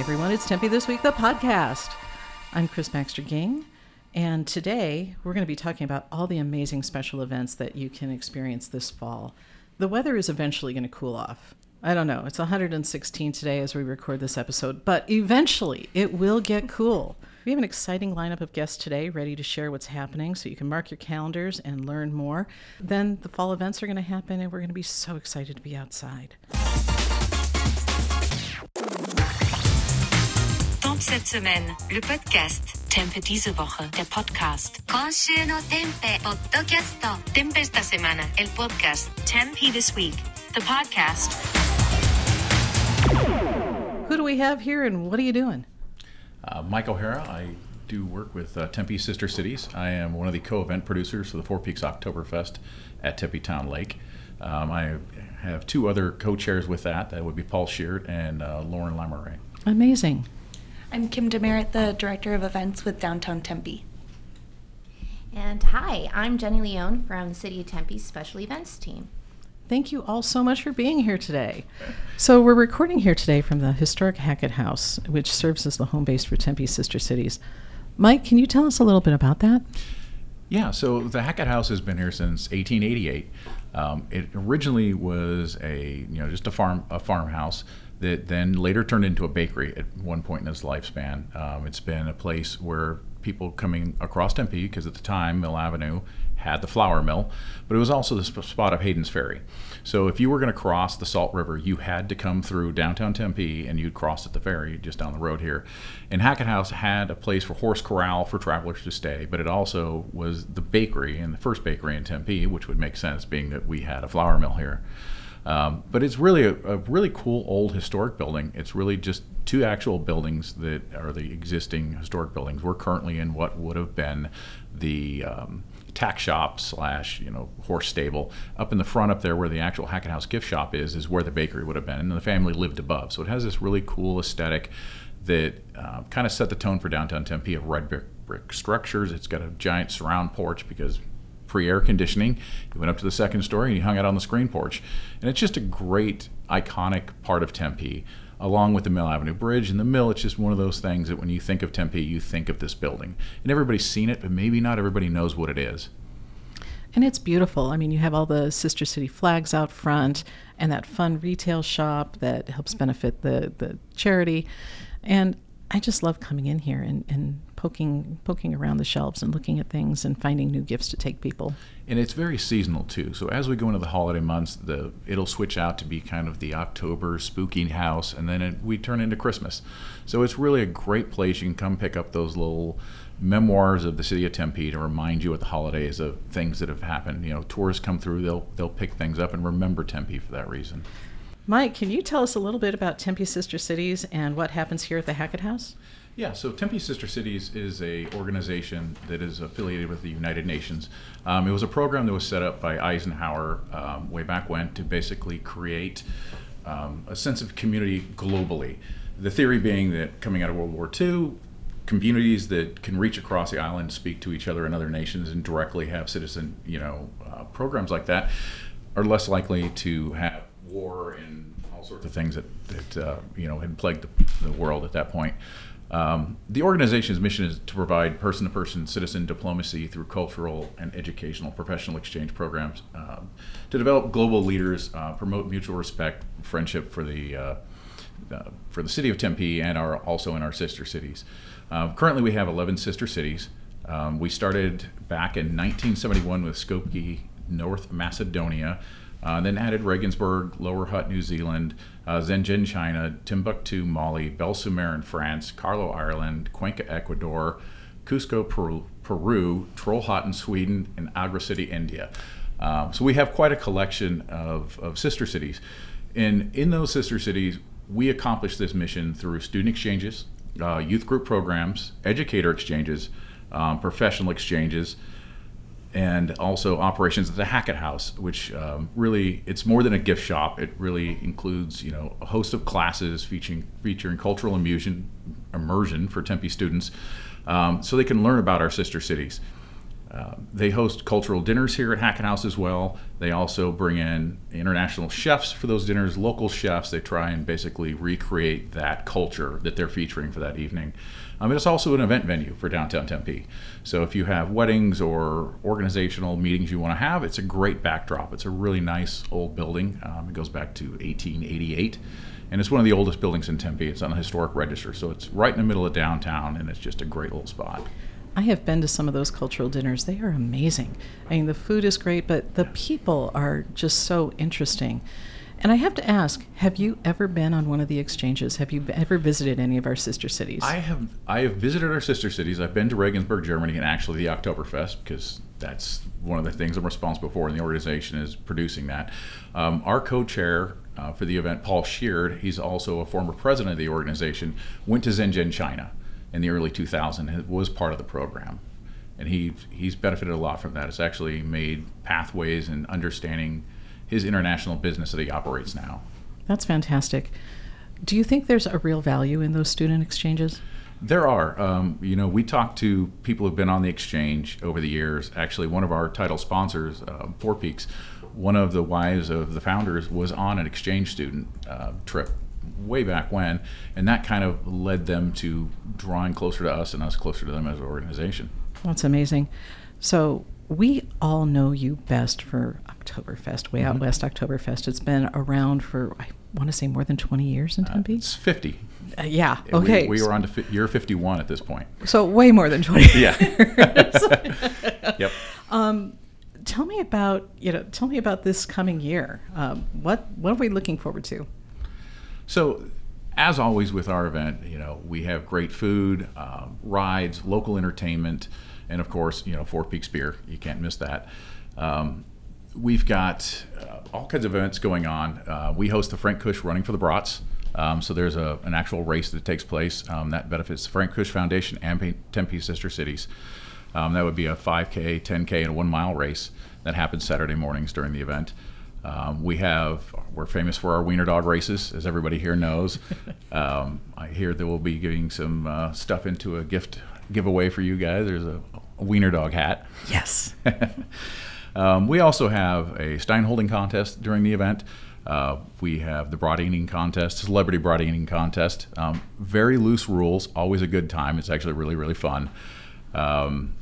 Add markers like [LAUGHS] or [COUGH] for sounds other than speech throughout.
everyone. It's Tempe This Week, the podcast. I'm Chris Baxter Ging, and today we're going to be talking about all the amazing special events that you can experience this fall. The weather is eventually going to cool off. I don't know. It's 116 today as we record this episode, but eventually it will get cool. We have an exciting lineup of guests today ready to share what's happening so you can mark your calendars and learn more. Then the fall events are going to happen, and we're going to be so excited to be outside. cette semaine, le podcast. Tempe diese Woche, der Podcast. 今週のテンペポッドキャスト Tempe esta semana, el podcast. Tempe this week, the podcast. Who do we have here, and what are you doing? Uh, Mike O'Hara. I do work with uh, Tempe Sister Cities. I am one of the co-event producers for the Four Peaks Oktoberfest at Tempe Town Lake. Um, I have two other co-chairs with that. That would be Paul Sheard and uh, Lauren Lamoureux. Amazing. I'm Kim DeMeritt, the Director of Events with Downtown Tempe. And hi, I'm Jenny Leon from the City of Tempe's Special Events team. Thank you all so much for being here today. So, we're recording here today from the historic Hackett House, which serves as the home base for Tempe Sister Cities. Mike, can you tell us a little bit about that? Yeah, so the Hackett House has been here since 1888. Um, it originally was a you know just a farm a farmhouse that then later turned into a bakery at one point in its lifespan. Um, it's been a place where people coming across Tempe, because at the time Mill Avenue had the flour mill, but it was also the sp- spot of Hayden's Ferry. So if you were going to cross the Salt River, you had to come through downtown Tempe and you'd cross at the ferry just down the road here. And Hackett House had a place for horse corral for travelers to stay, but it also was the bakery and the first bakery in Tempe, which would make sense being that we had a flour mill here. Um, but it's really a, a, really cool old historic building. It's really just two actual buildings that are the existing historic buildings. We're currently in what would have been the um, tack shop slash you know horse stable. Up in the front up there where the actual Hackett House gift shop is is where the bakery would have been, and the family lived above. So it has this really cool aesthetic that uh, kind of set the tone for downtown Tempe of red brick, brick structures. It's got a giant surround porch because free air conditioning. He went up to the second story and he hung out on the screen porch. And it's just a great, iconic part of Tempe, along with the Mill Avenue Bridge. And the mill, it's just one of those things that when you think of Tempe, you think of this building. And everybody's seen it, but maybe not everybody knows what it is. And it's beautiful. I mean, you have all the Sister City flags out front and that fun retail shop that helps benefit the, the charity. And I just love coming in here and, and poking poking around the shelves and looking at things and finding new gifts to take people. And it's very seasonal too. So as we go into the holiday months, the it'll switch out to be kind of the October spooky house, and then it, we turn into Christmas. So it's really a great place. You can come pick up those little memoirs of the city of Tempe to remind you at the holidays of things that have happened. You know, tourists come through, they'll they'll pick things up and remember Tempe for that reason. Mike, can you tell us a little bit about Tempe Sister Cities and what happens here at the Hackett House? Yeah, so Tempe Sister Cities is a organization that is affiliated with the United Nations. Um, it was a program that was set up by Eisenhower um, way back when to basically create um, a sense of community globally. The theory being that coming out of World War II, communities that can reach across the island, speak to each other in other nations, and directly have citizen, you know, uh, programs like that, are less likely to have war and all sorts of things that, that uh, you know had plagued the, the world at that point. Um, the organization's mission is to provide person to person citizen diplomacy through cultural and educational professional exchange programs um, to develop global leaders, uh, promote mutual respect, friendship for the, uh, uh, for the city of Tempe and our, also in our sister cities. Uh, currently, we have 11 sister cities. Um, we started back in 1971 with Skopje, North Macedonia. Uh, then added Regensburg, Lower Hutt, New Zealand, uh, China, Timbuktu, Mali, Beaulieu-sur-Mer in France, Carlow, Ireland, Cuenca, Ecuador, Cusco, Peru, Peru Trollhättan in Sweden, and Agra City, India. Um, so we have quite a collection of, of sister cities. And in those sister cities, we accomplish this mission through student exchanges, uh, youth group programs, educator exchanges, um, professional exchanges, and also operations at the Hackett House, which um, really it's more than a gift shop. It really includes you know a host of classes featuring featuring cultural immersion immersion for Tempe students, um, so they can learn about our sister cities. Uh, they host cultural dinners here at Hackett House as well. They also bring in international chefs for those dinners, local chefs. They try and basically recreate that culture that they're featuring for that evening. Um, it's also an event venue for downtown Tempe. So if you have weddings or organizational meetings you want to have, it's a great backdrop. It's a really nice old building. Um, it goes back to 1888 and it's one of the oldest buildings in Tempe. It's on the historic register, so it's right in the middle of downtown, and it's just a great little spot. I have been to some of those cultural dinners. They are amazing. I mean, the food is great, but the people are just so interesting. And I have to ask, have you ever been on one of the exchanges? Have you ever visited any of our sister cities? I have I have visited our sister cities. I've been to Regensburg, Germany, and actually the Oktoberfest because that's one of the things I'm responsible for in the organization is producing that. Um, our co-chair uh, for the event, Paul Sheard, he's also a former president of the organization, went to Zhenjiang, China in the early 2000s and was part of the program. And he, he's benefited a lot from that. It's actually made pathways and understanding his international business that he operates now. That's fantastic. Do you think there's a real value in those student exchanges? There are. Um, you know, we talked to people who've been on the exchange over the years. Actually, one of our title sponsors, uh, Four Peaks, one of the wives of the founders was on an exchange student uh, trip way back when, and that kind of led them to drawing closer to us and us closer to them as an organization. That's amazing. So we all know you best for Oktoberfest, Way Out Mm-hmm. West Oktoberfest. It's been around for I want to say more than 20 years in Tempe. It's 50. Uh, yeah. We- Okay. We, were on to fi- year 51 at this point. so way more than 20. [LAUGHS] Yeah. [LAUGHS] yep. tell me about you know tell me about this coming year. Um, what what are we looking forward to? So, as always with our event, you know, we have great food, um, rides, local entertainment, and of course, you know, Four Peaks beer. You can't miss that. Um, we've got uh, all kinds of events going on. Uh, we host the Frank Kush Running for the Brats. Um, so there's a, an actual race that takes place um, that benefits the Frank Kush Foundation and Tempe Sister Cities. Um, that would be a 5K, 10K, and a one mile race that happens Saturday mornings during the event. Um, we have, we're famous for our wiener dog races, as everybody here knows. [LAUGHS] um, I hear that we'll be giving some uh, stuff into a gift giveaway for you guys. There's a, a wiener dog hat. Yes. [LAUGHS] Um, we also have a Stein holding contest during the event. Uh, we have the broad eating contest, celebrity broad eating contest. Um, very loose rules, always a good time. It's actually really, really fun. Um,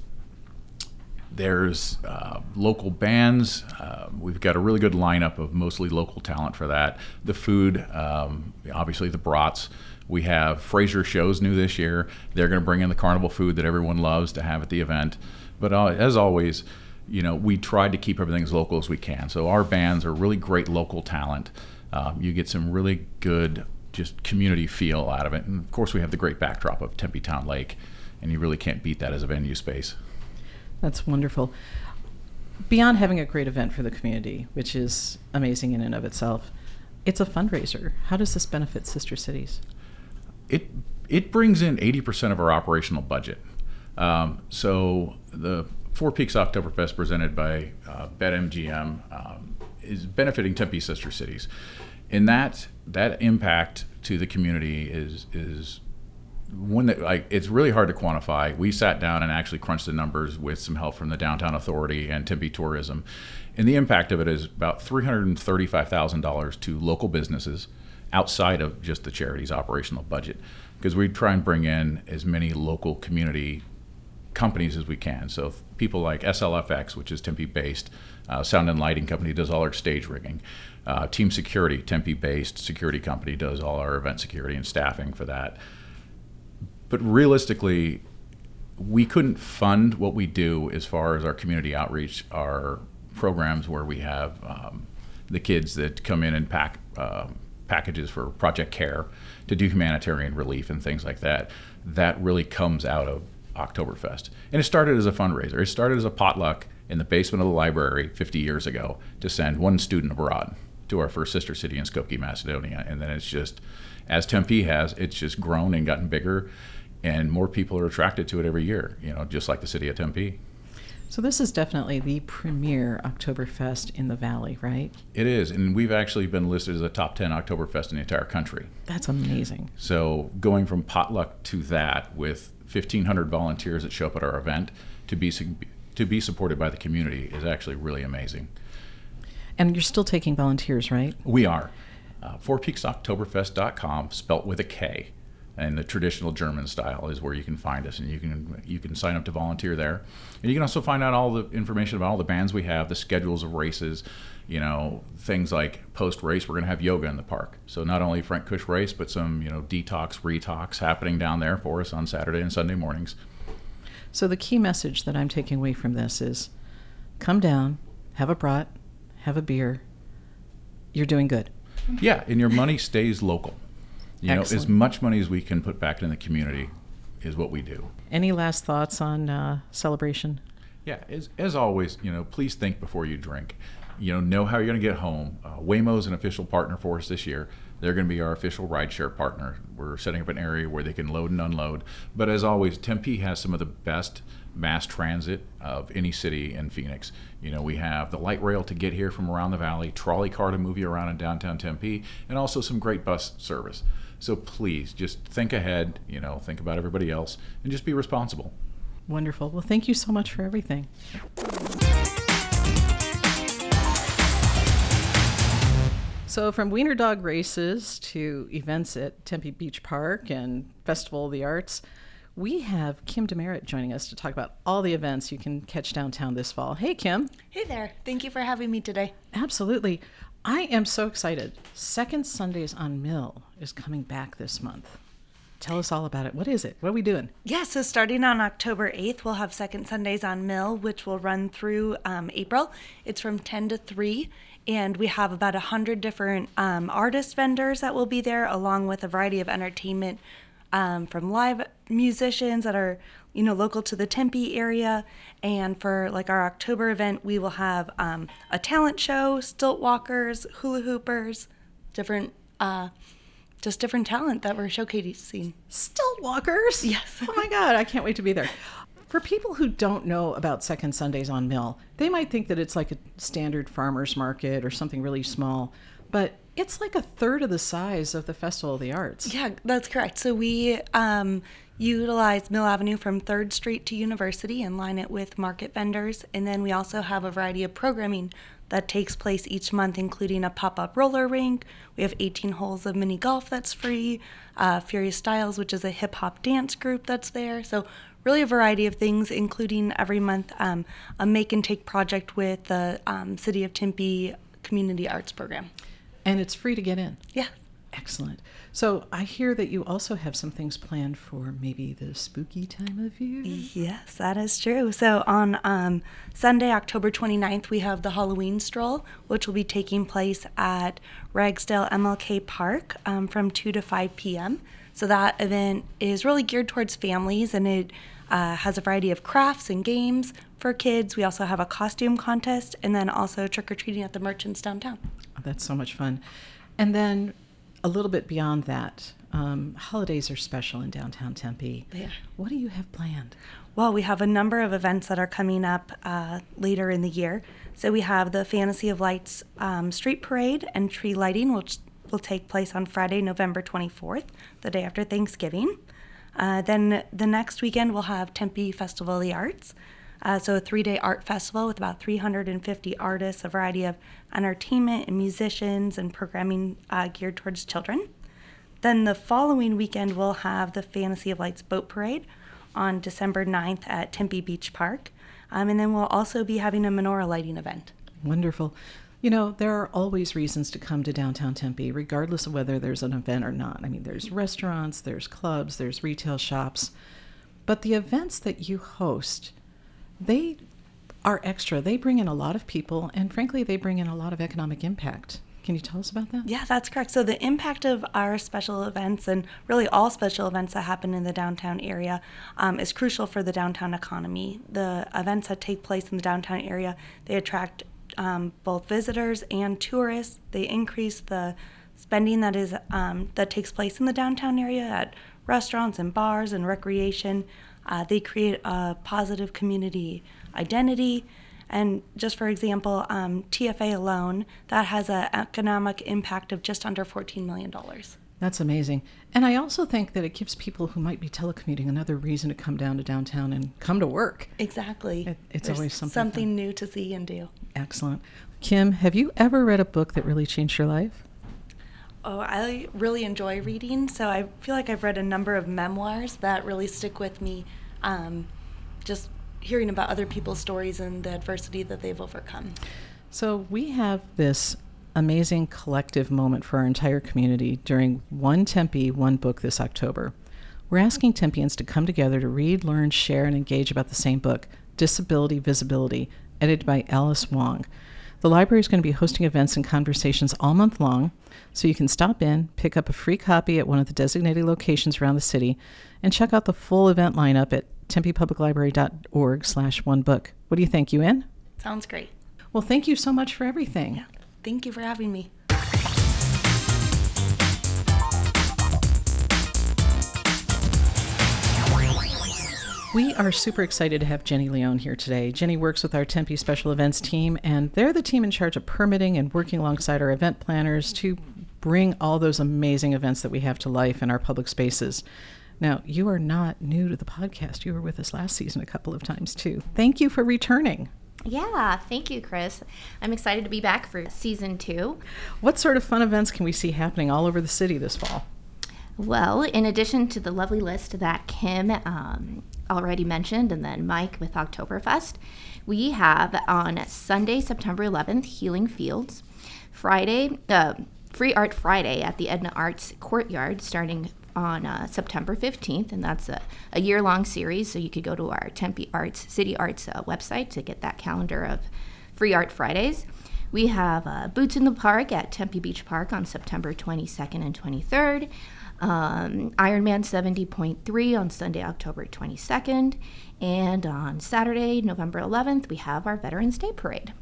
there's uh, local bands. Uh, we've got a really good lineup of mostly local talent for that. The food, um, obviously the brats. We have Frazier shows new this year. They're going to bring in the carnival food that everyone loves to have at the event. But uh, as always, you know, we tried to keep everything as local as we can. So our bands are really great local talent. Um, you get some really good just community feel out of it. And of course, we have the great backdrop of Tempe Town Lake, and you really can't beat that as a venue space. That's wonderful. Beyond having a great event for the community, which is amazing in and of itself, it's a fundraiser. How does this benefit sister cities? it it brings in 80% of our operational budget. Um, so the Four Peaks Oktoberfest presented by uh, BetMGM um, is benefiting Tempe sister cities, and that that impact to the community is is one that like it's really hard to quantify. We sat down and actually crunched the numbers with some help from the Downtown Authority and Tempe Tourism, and the impact of it is about three hundred and thirty-five thousand dollars to local businesses outside of just the charity's operational budget, because we try and bring in as many local community companies as we can. So people like SLFX, which is Tempe-based, uh, sound and lighting company does all our stage rigging. Uh, Team Security, Tempe-based security company does all our event security and staffing for that. But realistically, we couldn't fund what we do as far as our community outreach, our programs where we have um, the kids that come in and pack uh, packages for Project Care to do humanitarian relief and things like that. That really comes out of Oktoberfest. And it started as a fundraiser. It started as a potluck in the basement of the library 50 years ago to send one student abroad to our first sister city in Skopje, Macedonia. And then it's just, as Tempe has, it's just grown and gotten bigger, and more people are attracted to it every year, you know, just like the city of Tempe. So this is definitely the premier Oktoberfest in the valley, right? It is, and we've actually been listed as a top 10 Oktoberfest in the entire country. That's amazing. So going from potluck to that with 1,500 volunteers that show up at our event to be to be supported by the community is actually really amazing. And you're still taking volunteers, right? We are. Uh, FourPeaksOktoberfest.com, spelt with a K, and the traditional German style is where you can find us, and you can you can sign up to volunteer there, and you can also find out all the information about all the bands we have, the schedules of races, you know, things like post race. We're going to have yoga in the park, so not only Frank Kush race, but some you know detox, retox happening down there for us on Saturday and Sunday mornings. So the key message that I'm taking away from this is come down, have a brat, have a beer. You're doing good. Yeah, and your money stays local. You know, as much money as we can put back in the community is what we do. Any last thoughts on uh, celebration? Yeah, as, as always, you know, please think before you drink. You know, know how you're going to get home. Uh, Waymo's an official partner for us this year. They're going to be our official rideshare partner. We're setting up an area where they can load and unload. But as always, Tempe has some of the best mass transit of any city in Phoenix. You know, we have the light rail to get here from around the valley, trolley car to move you around in downtown Tempe, and also some great bus service. So please just think ahead, you know, think about everybody else, and just be responsible. Wonderful. Well, thank you so much for everything. So, from Wiener Dog races to events at Tempe Beach Park and Festival of the Arts, we have Kim DeMeritt joining us to talk about all the events you can catch downtown this fall. Hey, Kim. Hey there. Thank you for having me today. Absolutely. I am so excited. Second Sundays on Mill is coming back this month. Tell us all about it. What is it? What are we doing? Yeah, so starting on October 8th, we'll have Second Sundays on Mill, which will run through um, April. It's from 10 to 3, and we have about 100 different um, artist vendors that will be there, along with a variety of entertainment um, from live musicians that are, you know, local to the Tempe area. And for like our October event, we will have um, a talent show, stilt walkers, hula hoopers, different, uh, just different talent that we're showcasing. Stilt walkers? Yes. oh my God, I can't wait to be there. For people who don't know about Second Sundays on Mill, they might think that it's like a standard farmer's market or something really small, but it's like a third of the size of the Festival of the Arts. Yeah, that's correct. So we um, utilize Mill Avenue from 3rd Street to University and line it with market vendors. And then we also have a variety of programming that takes place each month, including a pop up roller rink. We have 18 holes of mini golf that's free, uh, Furious Styles, which is a hip hop dance group that's there. So, really a variety of things, including every month um, a make and take project with the um, City of Tempe Community Arts Program. And it's free to get in. Yeah. Excellent. So I hear that you also have some things planned for maybe the spooky time of year. Yes, that is true. So on um, Sunday, October 29th, we have the Halloween stroll, which will be taking place at Ragsdale MLK Park um, from 2 to 5 p.m. So that event is really geared towards families and it uh, has a variety of crafts and games for kids. We also have a costume contest and then also trick or treating at the merchants downtown. That's so much fun. And then a little bit beyond that, um, holidays are special in downtown Tempe. Are. What do you have planned? Well, we have a number of events that are coming up uh, later in the year. So we have the Fantasy of Lights um, Street Parade and tree lighting, which will take place on Friday, November 24th, the day after Thanksgiving. Uh, then the next weekend, we'll have Tempe Festival of the Arts. Uh, so, a three day art festival with about 350 artists, a variety of entertainment and musicians, and programming uh, geared towards children. Then the following weekend, we'll have the Fantasy of Lights Boat Parade on December 9th at Tempe Beach Park. Um, and then we'll also be having a menorah lighting event. Wonderful. You know, there are always reasons to come to downtown Tempe, regardless of whether there's an event or not. I mean, there's restaurants, there's clubs, there's retail shops. But the events that you host, they are extra. They bring in a lot of people, and frankly, they bring in a lot of economic impact. Can you tell us about that? Yeah, that's correct. So, the impact of our special events and really all special events that happen in the downtown area um, is crucial for the downtown economy. The events that take place in the downtown area, they attract um, both visitors and tourists. They increase the spending that is um, that takes place in the downtown area at restaurants and bars and recreation. Uh, they create a positive community identity. And just for example, um, TFA alone, that has an economic impact of just under $14 million. That's amazing. And I also think that it gives people who might be telecommuting another reason to come down to downtown and come to work. Exactly. It- it's There's always something something fun. new to see and do. Excellent. Kim, have you ever read a book that really changed your life? Oh, I really enjoy reading, so I feel like I've read a number of memoirs that really stick with me. Um, just hearing about other people's stories and the adversity that they've overcome. So we have this amazing collective moment for our entire community during One Tempe, One Book this October. We're asking Tempeans to come together to read, learn, share, and engage about the same book, Disability Visibility, edited by Alice Wong. The library is going to be hosting events and conversations all month long, so you can stop in, pick up a free copy at one of the designated locations around the city, and check out the full event lineup at tempepubliclibrary.org slash one book. What do you think? You in? Sounds great. Well, thank you so much for everything. Yeah. Thank you for having me. We are super excited to have Jenny Leon here today. Jenny works with our Tempe Special Events team, and they're the team in charge of permitting and working alongside our event planners to bring all those amazing events that we have to life in our public spaces. Now, you are not new to the podcast. You were with us last season a couple of times too. Thank you for returning. Yeah, thank you, Chris. I'm excited to be back for season two. What sort of fun events can we see happening all over the city this fall? Well, in addition to the lovely list that Kim um, already mentioned, and then Mike with Oktoberfest, we have on Sunday, September 11th, Healing Fields. Friday, uh, Free Art Friday at the Edna Arts Courtyard, starting on uh, September 15th, and that's a, a year long series. So you could go to our Tempe Arts, City Arts uh, website to get that calendar of Free Art Fridays. We have uh, Boots in the Park at Tempe Beach Park on September 22nd and 23rd. Um, Ironman 70.3 on Sunday, October 22nd. And on Saturday, November 11th, we have our Veterans Day Parade.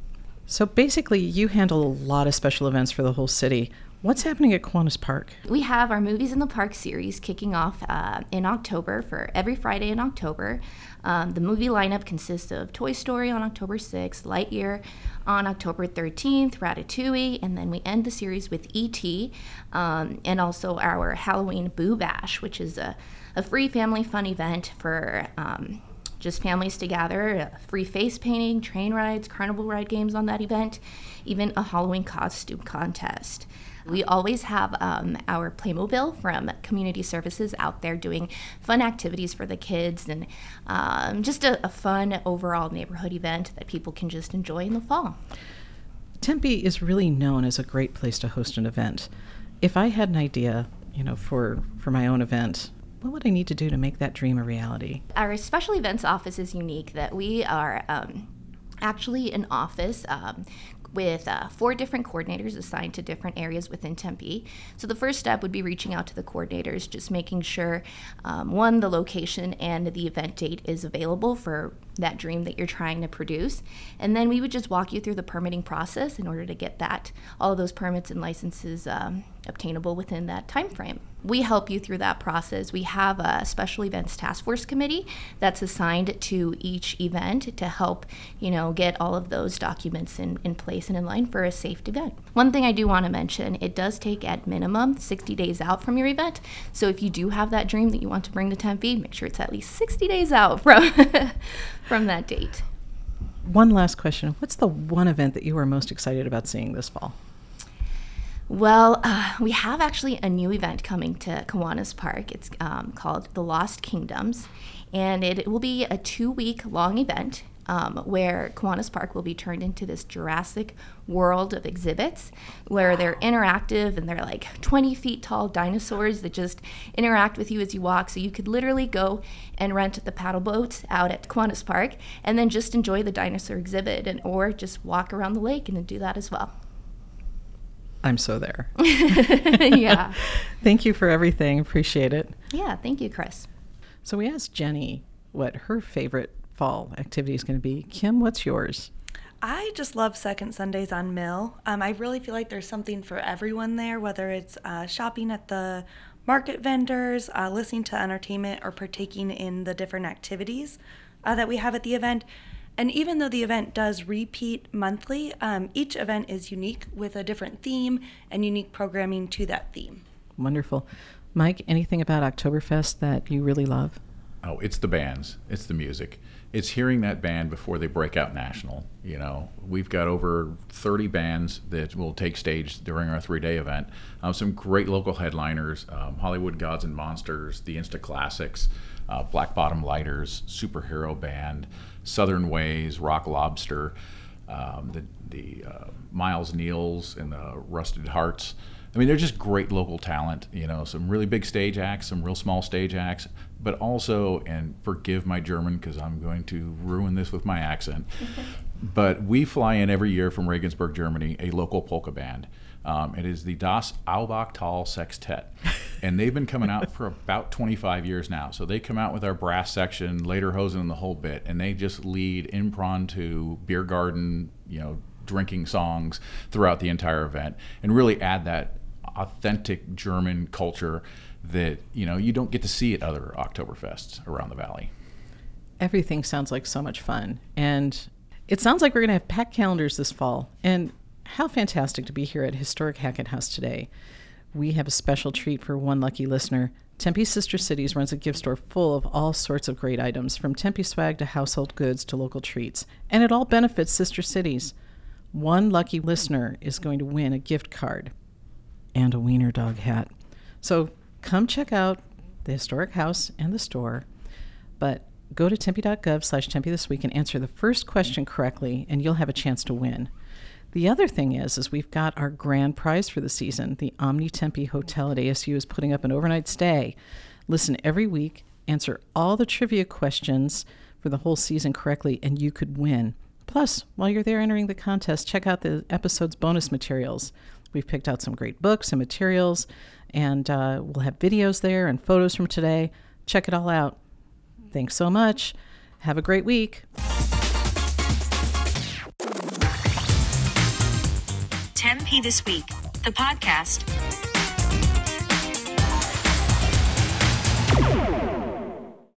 So basically, you handle a lot of special events for the whole city. What's happening at Kiwanis Park? We have our Movies in the Park series kicking off uh, in October for every Friday in October. Um, the movie lineup consists of Toy Story on October 6th, Lightyear on October 13th, Ratatouille, and then we end the series with E.T. Um, and also our Halloween Boo Bash, which is a, a free family fun event for. Um, just families together, uh, free face painting, train rides, carnival ride games on that event, even a Halloween costume contest. We always have um, our Playmobil from Community Services out there doing fun activities for the kids and um, just a, a fun overall neighborhood event that people can just enjoy in the fall. Tempe is really known as a great place to host an event. If I had an idea, you know, for for my own event, what would I need to do to make that dream a reality? Our special events office is unique that we are um, actually an office um, with uh, four different coordinators assigned to different areas within Tempe. So the first step would be reaching out to the coordinators, just making sure um, one, the location and the event date is available for that dream that you're trying to produce. And then we would just walk you through the permitting process in order to get that, all of those permits and licenses um, obtainable within that time frame. We help you through that process. We have a special events task force committee that's assigned to each event to help, you know, get all of those documents in, in place and in line for a safe event. One thing I do want to mention, it does take at minimum 60 days out from your event. So if you do have that dream that you want to bring to Tempe, make sure it's at least 60 days out from [LAUGHS] from that date. One last question. What's the one event that you are most excited about seeing this fall? Well, uh, we have actually a new event coming to Kiwanis Park. It's um, called The Lost Kingdoms, and it will be a two week long event um, where Kiwanis Park will be turned into this Jurassic world of exhibits where they're interactive and they're like 20 feet tall dinosaurs that just interact with you as you walk. So you could literally go and rent the paddle boats out at Kiwanis Park and then just enjoy the dinosaur exhibit and or just walk around the lake and do that as well. I'm so there. [LAUGHS] yeah. [LAUGHS] Thank you for everything. Appreciate it. Yeah, thank you, Chris. So we asked Jenny what her favorite fall activity is going to be. Kim, what's yours? I just love Second Sundays on Mill. Um, I really feel like there's something for everyone there, whether it's uh, shopping at the market vendors, uh, listening to entertainment, or partaking in the different activities uh, that we have at the event. And even though the event does repeat monthly, um, each event is unique with a different theme and unique programming to that theme. Wonderful. Mike, anything about Oktoberfest that you really love? Oh, it's the bands, it's the music. It's hearing that band before they break out national. You know, we've got over 30 bands that will take stage during our three day event. Um, some great local headliners um, Hollywood Gods and Monsters, the Insta Classics, uh, Black Bottom Lighters, Superhero Band, Southern Ways, Rock Lobster, um, the, the uh, Miles Neals and the Rusted Hearts. I mean, they're just great local talent. You know, some really big stage acts, some real small stage acts, but also, and forgive my German because I'm going to ruin this with my accent, [LAUGHS] but we fly in every year from Regensburg, Germany, a local polka band. Um, it is the Das Aubachtal Sextet, [LAUGHS] and they've been coming out for about 25 years now. So they come out with our brass section, Lederhosen, and the whole bit, and they just lead impromptu beer garden, you know, drinking songs throughout the entire event, and really add that authentic German culture that you know you don't get to see at other Oktoberfests around the valley. Everything sounds like so much fun, and it sounds like we're going to have packed calendars this fall. And how fantastic to be here at Historic Hackett House today. We have a special treat for one lucky listener. Tempe Sister Cities runs a gift store full of all sorts of great items, from Tempe swag to household goods to local treats, and it all benefits Sister Cities. One lucky listener is going to win a gift card and a wiener dog hat. So come check out the historic house and the store, but go to tempe.gov slash tempe this week and answer the first question correctly, and you'll have a chance to win. The other thing is, is we've got our grand prize for the season. The Omni Tempe Hotel at ASU is putting up an overnight stay. Listen every week, answer all the trivia questions for the whole season correctly, and you could win. Plus, while you're there entering the contest, check out the episode's bonus materials. We've picked out some great books and materials, and uh, we'll have videos there and photos from today. Check it all out. Thanks so much. Have a great week. Tempe This Week, the podcast.